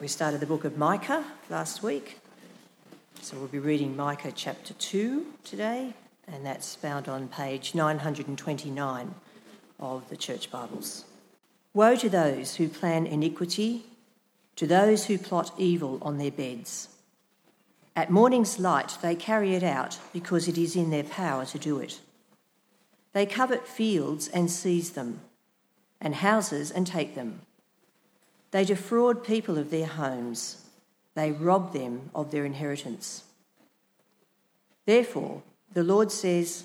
We started the book of Micah last week. So we'll be reading Micah chapter 2 today, and that's found on page 929 of the Church Bibles. Woe to those who plan iniquity, to those who plot evil on their beds. At morning's light, they carry it out because it is in their power to do it. They covet fields and seize them, and houses and take them. They defraud people of their homes, they rob them of their inheritance. Therefore, the Lord says,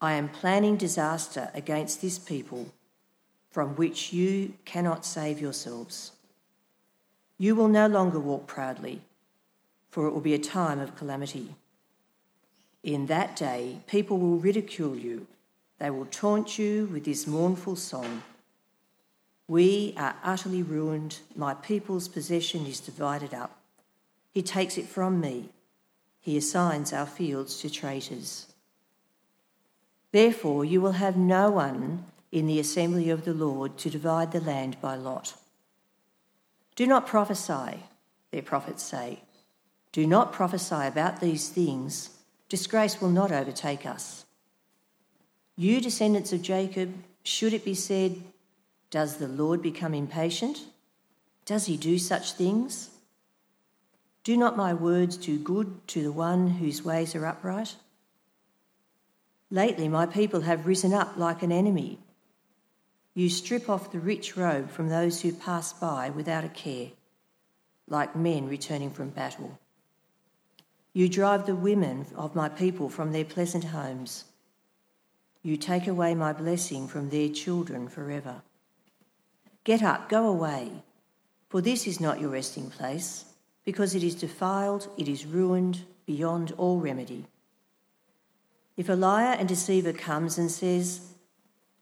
I am planning disaster against this people from which you cannot save yourselves. You will no longer walk proudly, for it will be a time of calamity. In that day, people will ridicule you, they will taunt you with this mournful song. We are utterly ruined. My people's possession is divided up. He takes it from me. He assigns our fields to traitors. Therefore, you will have no one in the assembly of the Lord to divide the land by lot. Do not prophesy, their prophets say. Do not prophesy about these things. Disgrace will not overtake us. You, descendants of Jacob, should it be said, does the Lord become impatient? Does he do such things? Do not my words do good to the one whose ways are upright? Lately, my people have risen up like an enemy. You strip off the rich robe from those who pass by without a care, like men returning from battle. You drive the women of my people from their pleasant homes. You take away my blessing from their children forever. Get up, go away, for this is not your resting place, because it is defiled, it is ruined beyond all remedy. If a liar and deceiver comes and says,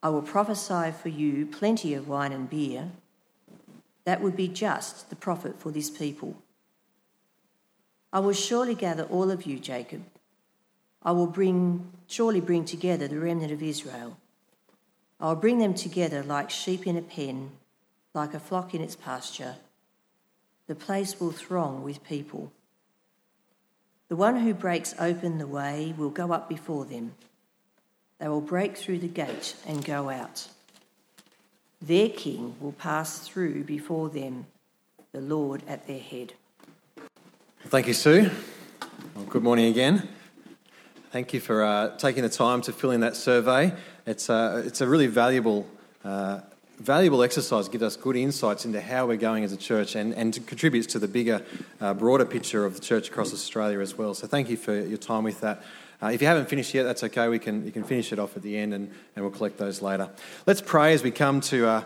I will prophesy for you plenty of wine and beer, that would be just the prophet for this people. I will surely gather all of you, Jacob. I will bring, surely bring together the remnant of Israel. I will bring them together like sheep in a pen like a flock in its pasture. The place will throng with people. The one who breaks open the way will go up before them. They will break through the gate and go out. Their king will pass through before them, the Lord at their head. Thank you, Sue. Well, good morning again. Thank you for uh, taking the time to fill in that survey. It's, uh, it's a really valuable uh, valuable exercise gives us good insights into how we're going as a church and, and contributes to the bigger, uh, broader picture of the church across Australia as well. So thank you for your time with that. Uh, if you haven't finished yet, that's okay. We can, you can finish it off at the end and, and we'll collect those later. Let's pray as we come to, uh,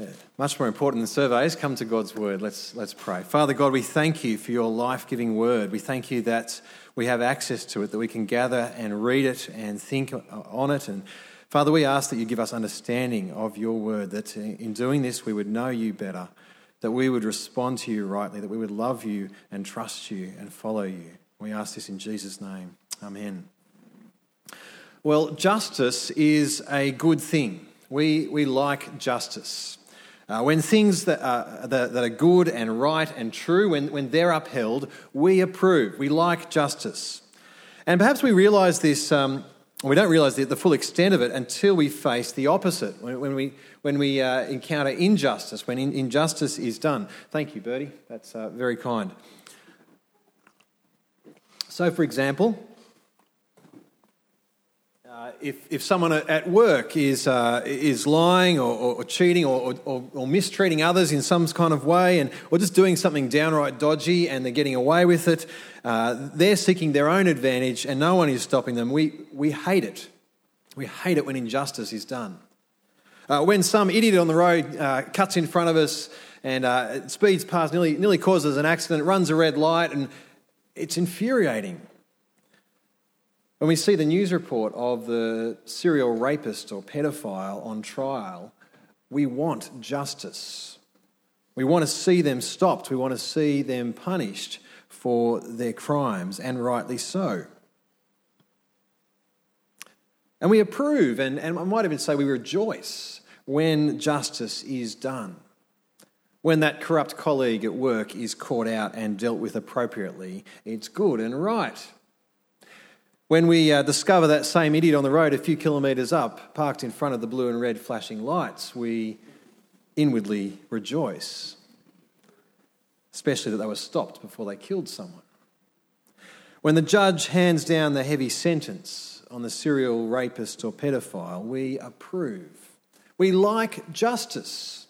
uh much more important than surveys, come to God's word. Let's, let's pray. Father God, we thank you for your life giving word. We thank you that we have access to it, that we can gather and read it and think on it and Father, we ask that you give us understanding of your word, that in doing this we would know you better, that we would respond to you rightly, that we would love you and trust you and follow you. We ask this in Jesus' name. Amen. Well, justice is a good thing. We, we like justice. Uh, when things that are, that, that, are good and right and true, when, when they're upheld, we approve. We like justice. And perhaps we realise this um, we don't realize the, the, full extent of it until we face the opposite, when, when we, when we uh, encounter injustice, when in, injustice is done. Thank you, Bertie. That's uh, very kind. So, for example, uh, if, if someone at work is, uh, is lying or, or, or cheating or, or, or, mistreating others in some kind of way, and, or just doing something downright dodgy and they're getting away with it, uh, they're seeking their own advantage and no one is stopping them. We, we hate it. We hate it when injustice is done. Uh, when some idiot on the road uh, cuts in front of us and speeds past, nearly, nearly causes an accident, runs a red light, and it's infuriating. When we see the news report of the serial rapist or pedophile on trial, we want justice. We want to see them stopped. We want to see them punished for their crimes, and rightly so. And we approve, and, and I might even say we rejoice when justice is done. when that corrupt colleague at work is caught out and dealt with appropriately, it's good and right. When we uh, discover that same idiot on the road a few kilometres up, parked in front of the blue and red flashing lights, we inwardly rejoice, especially that they were stopped before they killed someone. When the judge hands down the heavy sentence on the serial rapist or pedophile, we approve. We like justice.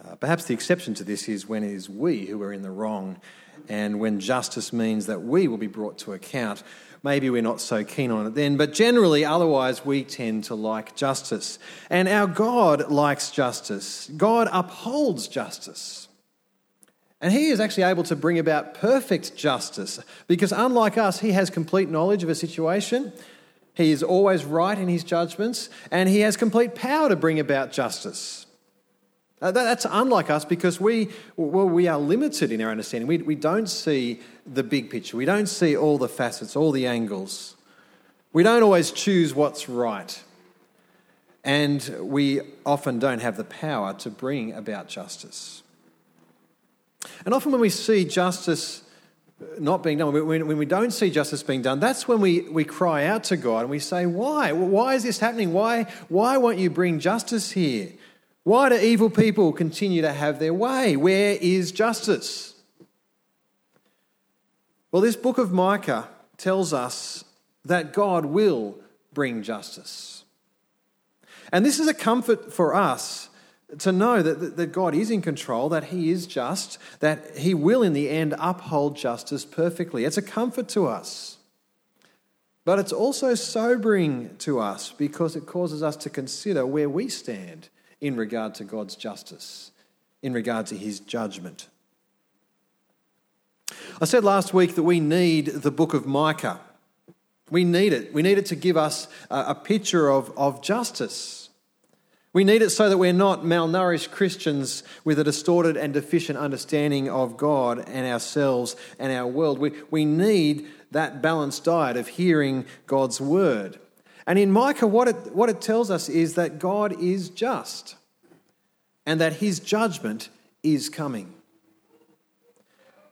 Uh, perhaps the exception to this is when it is we who are in the wrong and when justice means that we will be brought to account. Maybe we're not so keen on it then, but generally, otherwise, we tend to like justice. And our God likes justice. God upholds justice. And He is actually able to bring about perfect justice because, unlike us, He has complete knowledge of a situation. He is always right in His judgments, and He has complete power to bring about justice. Uh, that's unlike us because we, well, we are limited in our understanding. We, we don't see the big picture, we don't see all the facets, all the angles. We don't always choose what's right. And we often don't have the power to bring about justice. And often, when we see justice not being done, when, when we don't see justice being done, that's when we, we cry out to God and we say, Why? Why is this happening? Why, why won't you bring justice here? Why do evil people continue to have their way? Where is justice? Well, this book of Micah tells us that God will bring justice. And this is a comfort for us to know that, that God is in control, that He is just, that He will in the end uphold justice perfectly. It's a comfort to us. But it's also sobering to us because it causes us to consider where we stand in regard to God's justice, in regard to his judgment. I said last week that we need the book of Micah. We need it. We need it to give us a, picture of, of justice. We need it so that we're not malnourished Christians with a distorted and deficient understanding of God and ourselves and our world. We, we need that balanced diet of hearing God's word. And in Micah, what it, what it tells us is that God is just and that his judgment is coming.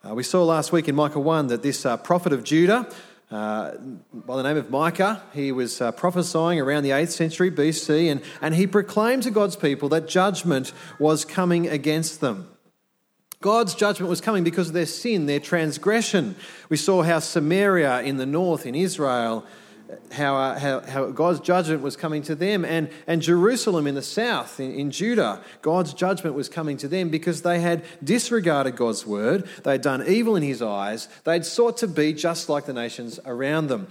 Uh, we saw last week in Micah 1 that this uh, prophet of Judah, uh, by the name of Micah, he was uh, prophesying around the 8th century BC, and, and he proclaimed to God's people that judgment was coming against them. God's judgment was coming because of their sin, their transgression. We saw how Samaria in the north in Israel how, uh, how, how, God's judgment was coming to them, and, and Jerusalem in the south, in, in, Judah, God's judgment was coming to them because they had disregarded God's word, they had done evil in his eyes, they'd sought to be just like the nations around them.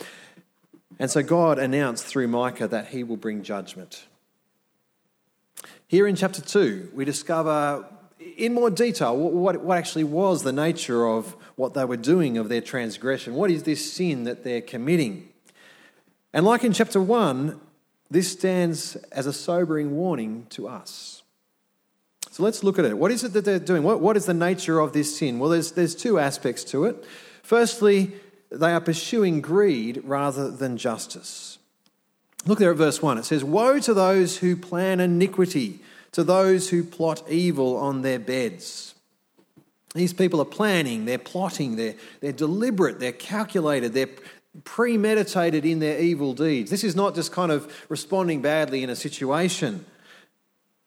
And so God announced through Micah that he will bring judgment. Here in chapter 2, we discover in more detail what, what actually was the nature of what they were doing of their transgression. What is this sin that they're committing? And like in chapter 1, this stands as a sobering warning to us. So let's look at it. What is it that they're doing? What, what is the nature of this sin? Well, there's, there's two aspects to it. Firstly, they are pursuing greed rather than justice. Look there at verse 1. It says, Woe to those who plan iniquity, to those who plot evil on their beds. These people are planning, they're plotting, they're, they're deliberate, they're calculated, they're, premeditated in their evil deeds. This is not just kind of responding badly in a situation.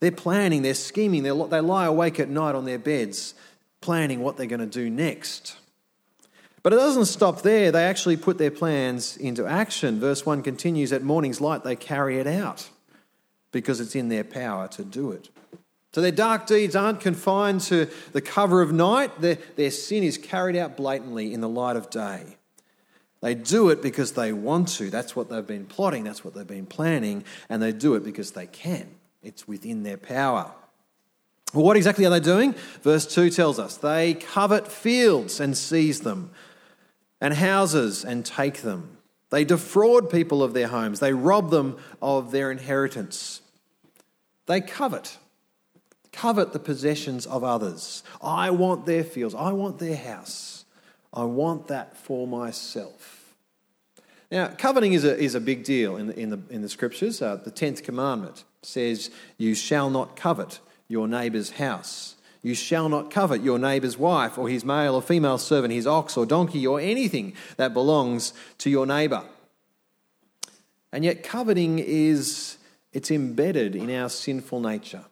They're planning, they're scheming, they're, they lie awake at night on their beds, planning what they're going to do next. But it doesn't stop there. They actually put their plans into action. Verse 1 continues At morning's light, they carry it out because it's in their power to do it. So their dark deeds aren't confined to the cover of night, their, their sin is carried out blatantly in the light of day. They do it because they want to. That's what they've been plotting, that's what they've been planning, and they do it because they can. It's within their power. Well, what exactly are they doing? Verse 2 tells us they covet fields and seize them, and houses and take them. They defraud people of their homes, they rob them of their inheritance. They covet. Covet the possessions of others. I want their fields. I want their house. I want that for myself. Now, coveting is a, is a big deal in the, in the, in the scriptures. Uh, the 10th commandment says, You shall not covet your neighbour's house. You shall not covet your neighbour's wife, or his male or female servant, his ox or donkey, or anything that belongs to your neighbour. And yet, coveting is it's embedded in our sinful nature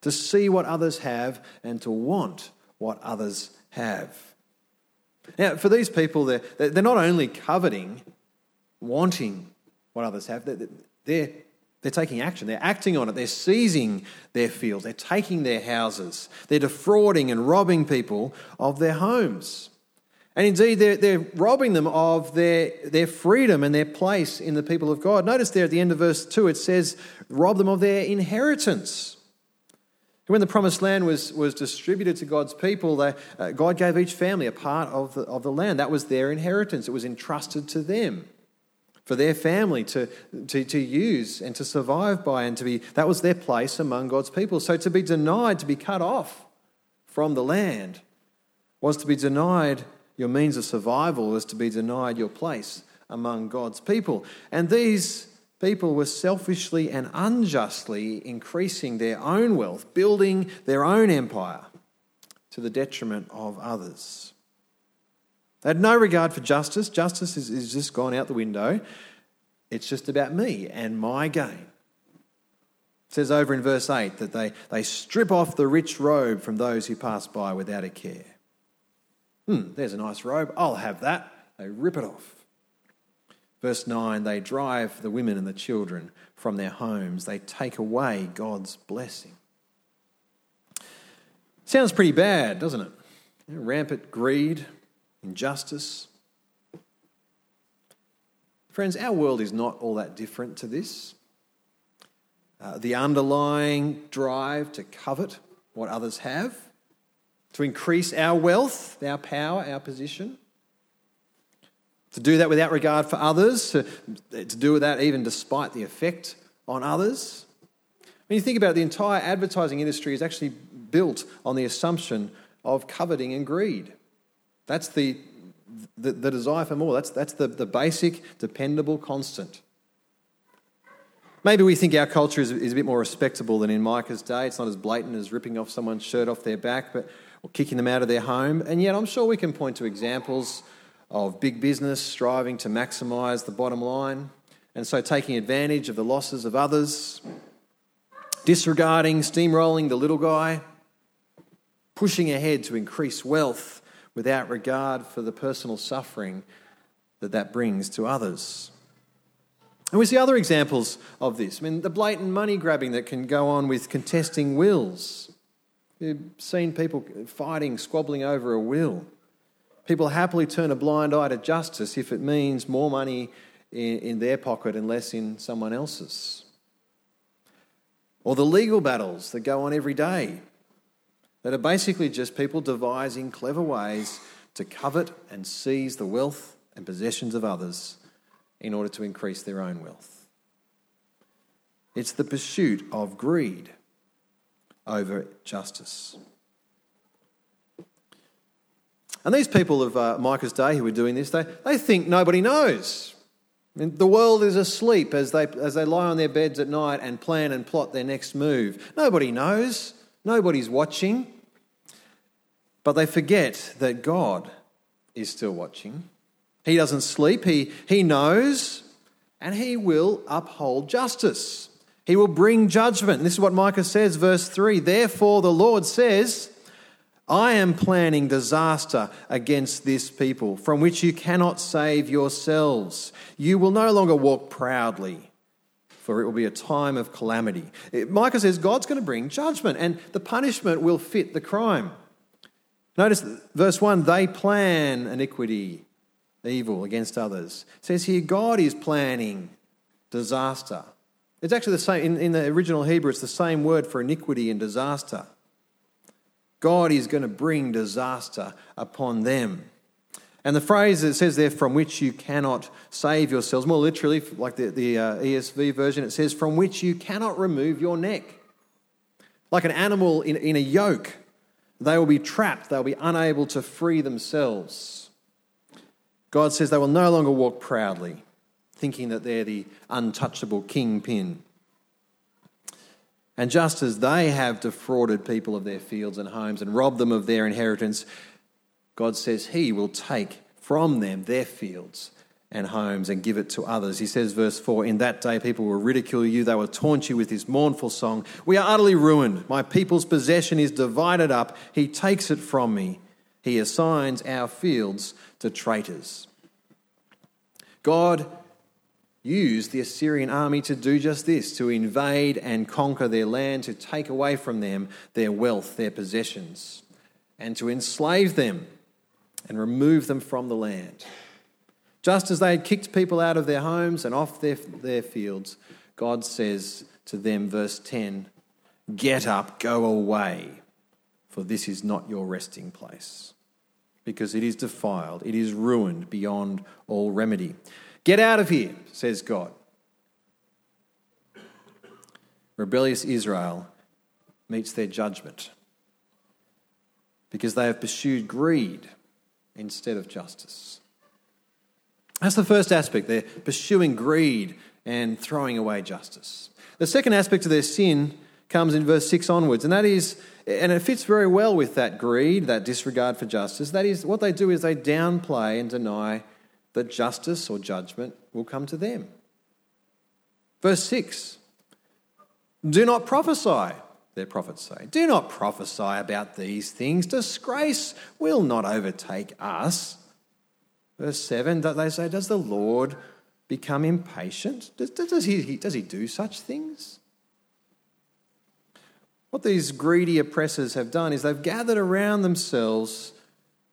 to see what others have and to want what others have. Now, for these people, they're, they're not only coveting, wanting what others have, they're, they're, taking action. They're acting on it. They're seizing their fields. They're taking their houses. They're defrauding and robbing people of their homes. And indeed, they're, they're robbing them of their, their freedom and their place in the people of God. Notice there at the end of verse 2, it says, rob them of their inheritance. When the promised land was, was distributed to God's people, they, uh, God gave each family a part of the, of the land. That was their inheritance, it was entrusted to them for their family to, to, to use and to survive by, and to be that was their place among God's people. So to be denied, to be cut off from the land, was to be denied your means of survival, was to be denied your place among God's people. And these people were selfishly and unjustly increasing their own wealth, building their own empire to the detriment of others. They had no regard for justice. Justice is, is just gone out the window. It's just about me and my gain. It says over in verse 8 that they, they strip off the rich robe from those who pass by without a care. Hmm, there's a nice robe. I'll have that. They rip it off. Verse 9 they drive the women and the children from their homes, they take away God's blessing. Sounds pretty bad, doesn't it? Rampant greed, injustice. Friends, our world is not all that different to this. Uh, the underlying drive to covet what others have, to increase our wealth, our power, our position to do that without regard for others, to, to do that even despite the effect on others. When you think about it, the entire advertising industry is actually built on the assumption of coveting and greed. That's the, the, the desire for more. That's, that's the, the basic, dependable constant. Maybe we think our culture is, is a bit more respectable than in Micah's day. It's not as blatant as ripping off someone's shirt off their back but, or kicking them out of their home. And yet, I'm sure we can point to examples of big business striving to maximise the bottom line, and so taking advantage of the losses of others, disregarding, steamrolling the little guy, pushing ahead to increase wealth without regard for the personal suffering that that brings to others. And we see other examples of this. I mean, the blatant money grabbing that can go on with contesting wills. You've seen people fighting, squabbling over a will. People happily turn a blind eye to justice if it means more money in, in their pocket and less in someone else's. Or the legal battles that go on every day that are basically just people devising clever ways to covet and seize the wealth and possessions of others in order to increase their own wealth. It's the pursuit of greed over justice. And these people of uh, Micah's day who were doing this, they, they think nobody knows. I mean, the world is asleep as they, as they lie on their beds at night and plan and plot their next move. Nobody knows, nobody's watching. But they forget that God is still watching. He doesn't sleep, He, he knows, and He will uphold justice. He will bring judgment. And this is what Micah says, verse 3 Therefore, the Lord says, I am planning disaster against this people, from which you cannot save yourselves. You will no longer walk proudly, for it will be a time of calamity. Micah says God's going to bring judgment, and the punishment will fit the crime. Notice verse 1 they plan iniquity, evil against others. It says here, God is planning disaster. It's actually the same, in, in the original Hebrew, it's the same word for iniquity and disaster. God is going to bring disaster upon them. And the phrase that says there, from which you cannot save yourselves, more literally, like the, the uh, ESV version, it says, from which you cannot remove your neck. Like an animal in, in a yoke, they will be trapped, they'll be unable to free themselves. God says they will no longer walk proudly, thinking that they're the untouchable kingpin. And just as they have defrauded people of their fields and homes and robbed them of their inheritance, God says He will take from them their fields and homes and give it to others. He says, verse 4 In that day people will ridicule you, they will taunt you with this mournful song. We are utterly ruined. My people's possession is divided up. He takes it from me. He assigns our fields to traitors. God used the Assyrian army to do just this to invade and conquer their land, to take away from them their wealth, their possessions, and to enslave them and remove them from the land. Just as they had kicked people out of their homes and off their, their fields, God says to them, verse 10, Get up, go away, for this is not your resting place, because it is defiled, it is ruined beyond all remedy. Get out of here, says God. Rebellious Israel meets their judgment because they have pursued greed instead of justice. That's the first aspect. They're pursuing greed and throwing away justice. The second aspect of their sin comes in verse 6 onwards, and that is, and it fits very well with that greed, that disregard for justice. That is, what they do is they downplay and deny that justice or judgment will come to them. Verse 6 Do not prophesy, their prophets say. Do not prophesy about these things. Disgrace will not overtake us. Verse 7, they say, Does the Lord become impatient? Does, does, he, does he do such things? What these greedy oppressors have done is they've gathered around themselves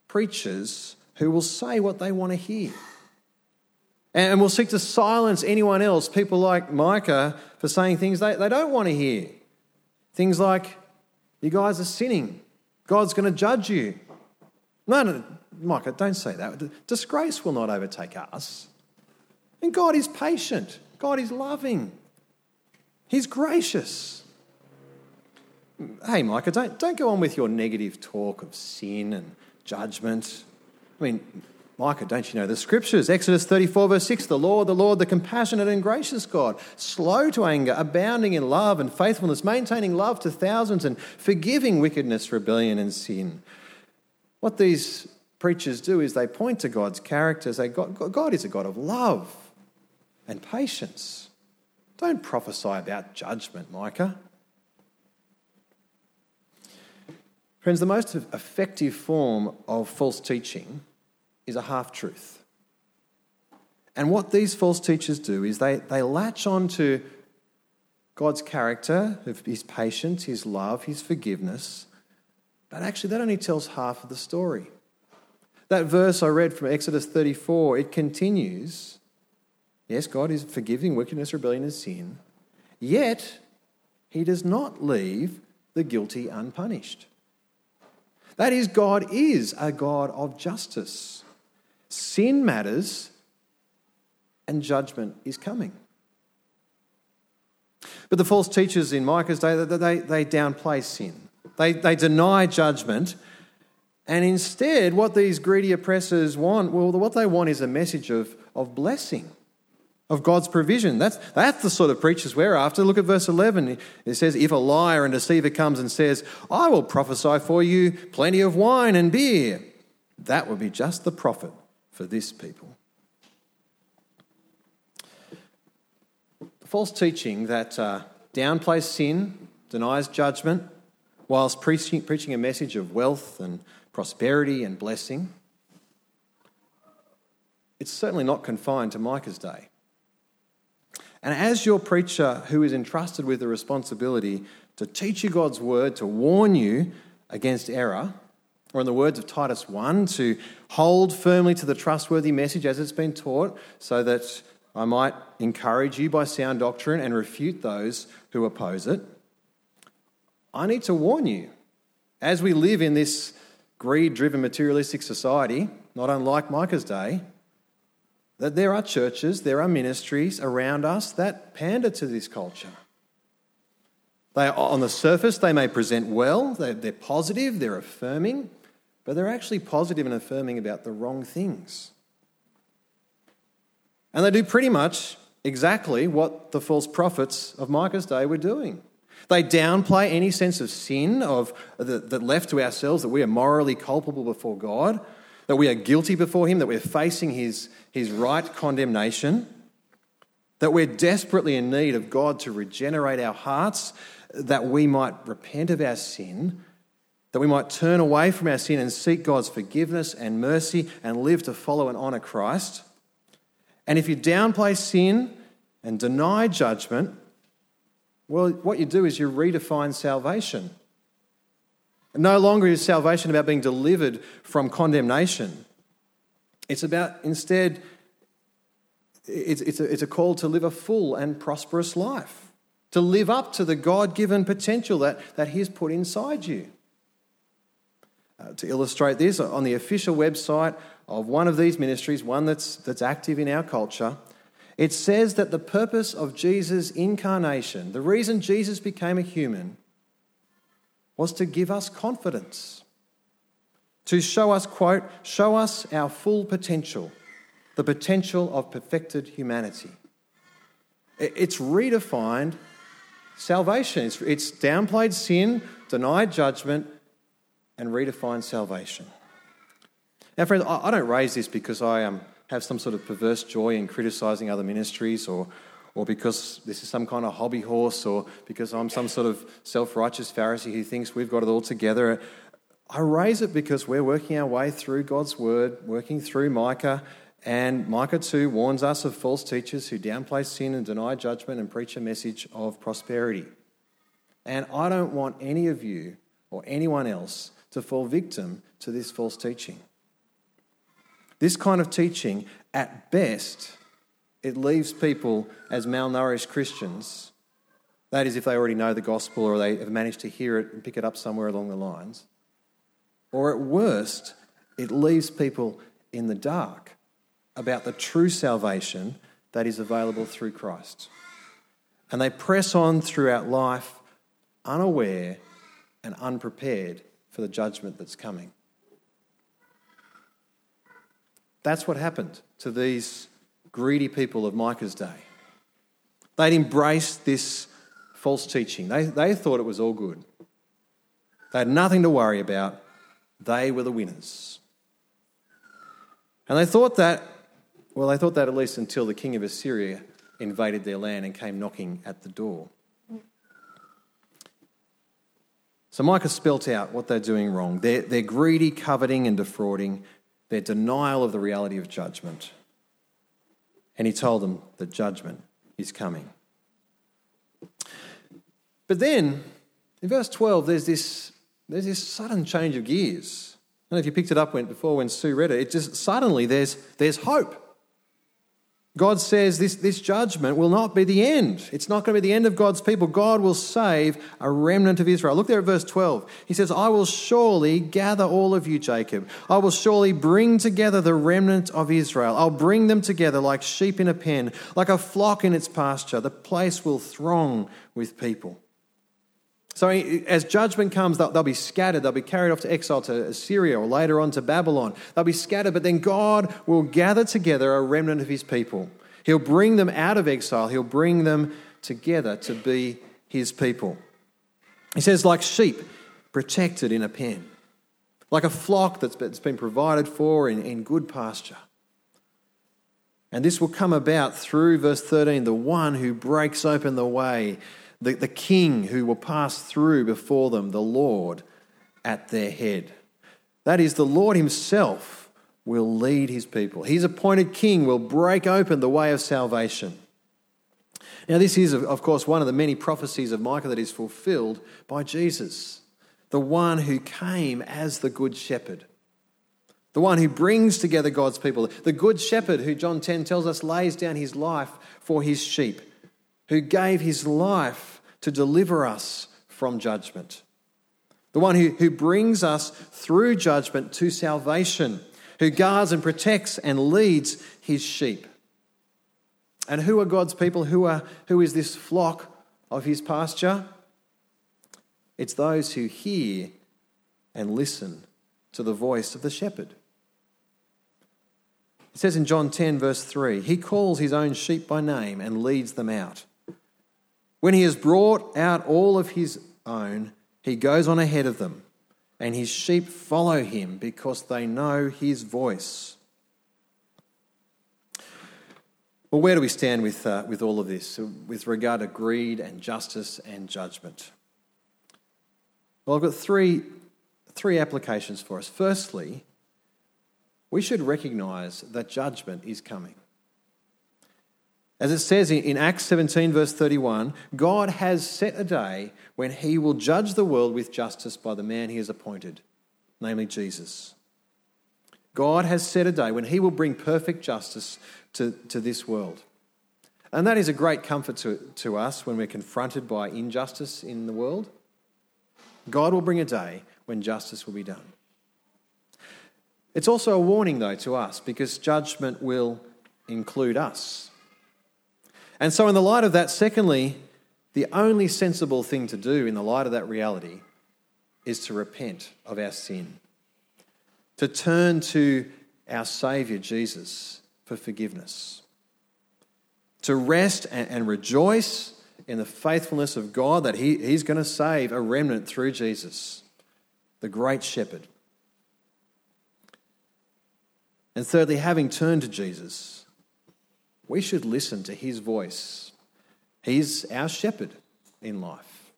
preachers who will say what they want to hear. And will seek to silence anyone else, people like Micah, for saying things they, they don't want to hear. Things like, you guys are sinning. God's going to judge you. No, no, Micah, don't say that. Disgrace will not overtake us. And God is patient, God is loving, He's gracious. Hey, Micah, don't, don't go on with your negative talk of sin and judgment. I mean, Micah, don't you know the scriptures? Exodus 34, verse 6 The Lord, the Lord, the compassionate and gracious God, slow to anger, abounding in love and faithfulness, maintaining love to thousands, and forgiving wickedness, rebellion, and sin. What these preachers do is they point to God's character. Say, God, God is a God of love and patience. Don't prophesy about judgment, Micah. Friends, the most effective form of false teaching is a half truth. And what these false teachers do is they, they latch on to God's character, his patience, his love, his forgiveness, but actually that only tells half of the story. That verse I read from Exodus 34, it continues. Yes, God is forgiving wickedness, rebellion, and sin, yet he does not leave the guilty unpunished. That is, God is a God of justice. Sin matters, and judgment is coming. But the false teachers in Micah's day, they, they downplay sin. They, they deny judgment and instead, what these greedy oppressors want, well, what they want is a message of, of blessing, of God's provision. That's, that's the sort of preachers we're after. Look at verse 11. It says, If a liar and deceiver comes and says, I will prophesy for you plenty of wine and beer, that would be just the prophet for this people. The false teaching that uh, downplays sin, denies judgment, whilst preaching, preaching a message of wealth and prosperity and blessing. It's certainly not confined to Micah's day. And as your preacher who is entrusted with the responsibility to teach you God's word, to warn you against error, or in the words of Titus 1, to hold firmly to the trustworthy message as it's been taught, so that I might encourage you by sound doctrine and refute those who oppose it. I need to warn you, as we live in this greed driven materialistic society, not unlike Micah's day, that there are churches, there are ministries around us that pander to this culture. They, on the surface, they may present well, they're, they're positive, they're affirming, but they're actually positive and affirming about the wrong things. And they do pretty much exactly what the false prophets of Micah's day were doing. They downplay any sense of sin of, that left to ourselves, that we are morally culpable before God, that we are guilty before Him, that we're facing His, his right condemnation, that we're desperately in need of God to regenerate our hearts, that we might repent of our sin, that we might turn away from our sin and seek God's forgiveness and mercy and live to follow and honour Christ. And if you downplay sin and deny judgment, well, what you do is you redefine salvation. No longer is salvation about being delivered from condemnation. It's about instead, it's, it's, a, it's a call to live a full and prosperous life, to live up to the God given potential that, that He's put inside you. Uh, to illustrate this, on the official website of one of these ministries, one that's, that's active in our culture, it says that the purpose of Jesus' incarnation, the reason Jesus became a human, was to give us confidence, to show us, quote, show us our full potential, the potential of perfected humanity. It's redefined salvation, it's, downplayed sin, denied judgment, and redefined salvation. Now, friends, I don't raise this because I um, have some sort of perverse joy in criticizing other ministries or, or because this is some kind of hobby horse or because I'm some sort of self righteous Pharisee who thinks we've got it all together. I raise it because we're working our way through God's word, working through Micah, and Micah 2 warns us of false teachers who downplay sin and deny judgment and preach a message of prosperity. And I don't want any of you or anyone else to fall victim to this false teaching. This kind of teaching, at best, it leaves people as malnourished Christians. That is, if they already know the gospel or they have managed to hear it and pick it up somewhere along the lines. Or at worst, it leaves people in the dark about the true salvation that is available through Christ. And they press on throughout life unaware and unprepared for the judgment that's coming. That's what happened to these greedy people of Micah's day. They'd embraced this false teaching, they, they thought it was all good. They had nothing to worry about. They were the winners. And they thought that, well, they thought that at least until the king of Assyria invaded their land and came knocking at the door. So Micah spelt out what they're doing wrong. They're, they're greedy, coveting, and defrauding their denial of the reality of judgment. And he told them that judgment is coming. But then, in verse 12, there's this, there's this sudden change of gears. I don't know if you picked it up when, before when Sue read it. It just suddenly there's, there's hope. God says this, this judgment will not be the end. It's not going to be the end of God's people. God will save a remnant of Israel. Look there at verse 12. He says, I will surely gather all of you, Jacob. I will surely bring together the remnant of Israel. I'll bring them together like sheep in a pen, like a flock in its pasture. The place will throng with people. So, as judgment comes, they'll, they'll, be scattered. They'll be carried off to exile to Assyria or later on to Babylon. They'll be scattered, but then God will gather together a remnant of his people. He'll bring them out of exile, he'll bring them together to be his people. He says, like sheep protected in a pen, like a flock that's been provided for in, in good pasture. And this will come about through verse 13 the one who breaks open the way the, the king who will pass through before them, the Lord at their head. That is, the Lord himself will lead his people. His appointed king will break open the way of salvation. Now, this is, of course, one of the many prophecies of Micah that is fulfilled by Jesus, the one who came as the good shepherd, the one who brings together God's people, the good shepherd who John 10 tells us lays down his life for his sheep who gave his life to deliver us from judgment. The one who, who brings us through judgment to salvation, who guards and protects and leads his sheep. And who are God's people? Who, are, who is this flock of his pasture? It's those who hear and listen to the voice of the shepherd. It says in John 10, verse 3, He calls His own sheep by name and leads them out. When he has brought out all of his own, he goes on ahead of them, and his sheep follow him because they know his voice. Well, where do we stand with, uh, with all of this, with regard to greed and justice and judgment? Well, I've got three, three applications for us. Firstly, we should recognize that judgment is coming. As it says in Acts 17, verse 31, God has set a day when he will judge the world with justice by the man he has appointed, namely Jesus. God has set a day when he will bring perfect justice to, to this world. And that is a great comfort to, to us when we're confronted by injustice in the world. God will bring a day when justice will be done. It's also a warning, though, to us because judgment will include us. And so, in the light of that, secondly, the only sensible thing to do in the light of that reality is to repent of our sin, to turn to our Saviour Jesus for forgiveness, to rest and, rejoice in the faithfulness of God that he, He's going to save a remnant through Jesus, the great shepherd. And thirdly, having turned to Jesus, we should listen to his voice. He's our shepherd in life.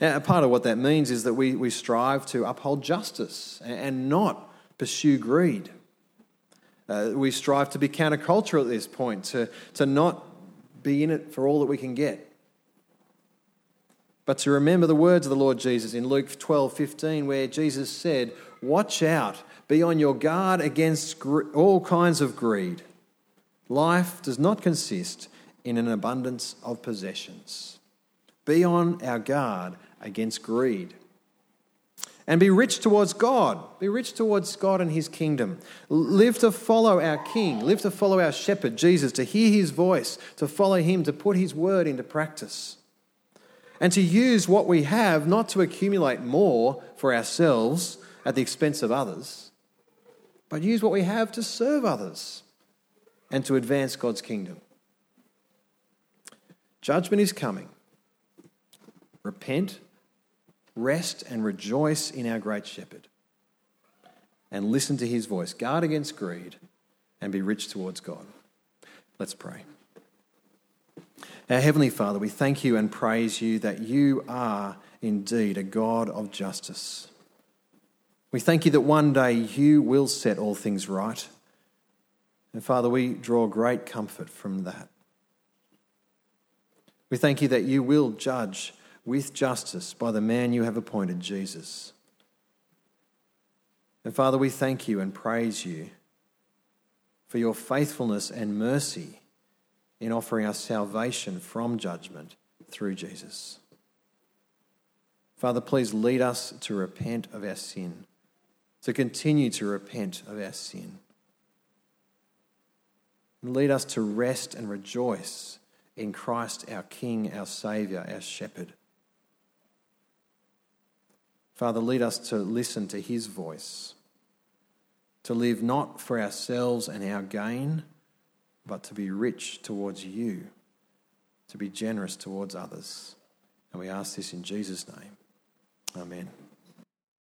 Now, part of what that means is that we, we strive to uphold justice and not pursue greed. Uh, we strive to be countercultural at this point, to, to not be in it for all that we can get. But to remember the words of the Lord Jesus in Luke 12 15, where Jesus said, Watch out, be on your guard against all kinds of greed. Life does not consist in an abundance of possessions. Be on our guard against greed. And be rich towards God. Be rich towards God and His kingdom. Live to follow our King. Live to follow our shepherd, Jesus, to hear His voice, to follow Him, to put His word into practice. And to use what we have not to accumulate more for ourselves at the expense of others, but use what we have to serve others and to advance God's kingdom. Judgment is coming. Repent, rest, and rejoice in our great shepherd. And listen to his voice. Guard against greed and be rich towards God. Let's pray. Our Heavenly Father, we thank you and praise you that you are indeed a God of justice. We thank you that one day you will set all things right and Father, we draw great comfort from that. We thank you that you will judge with justice by the man you have appointed, Jesus. And Father, we thank you and praise you for your faithfulness and mercy in offering us salvation from judgment through Jesus. Father, please lead us to repent of our sin, to continue to repent of our sin and lead us to rest and rejoice in Christ, our King, our Saviour, our Shepherd. Father, lead us to listen to His voice, to live not for ourselves and our gain, but to be rich towards you, to be generous towards others. And we ask this in Jesus' name. Amen.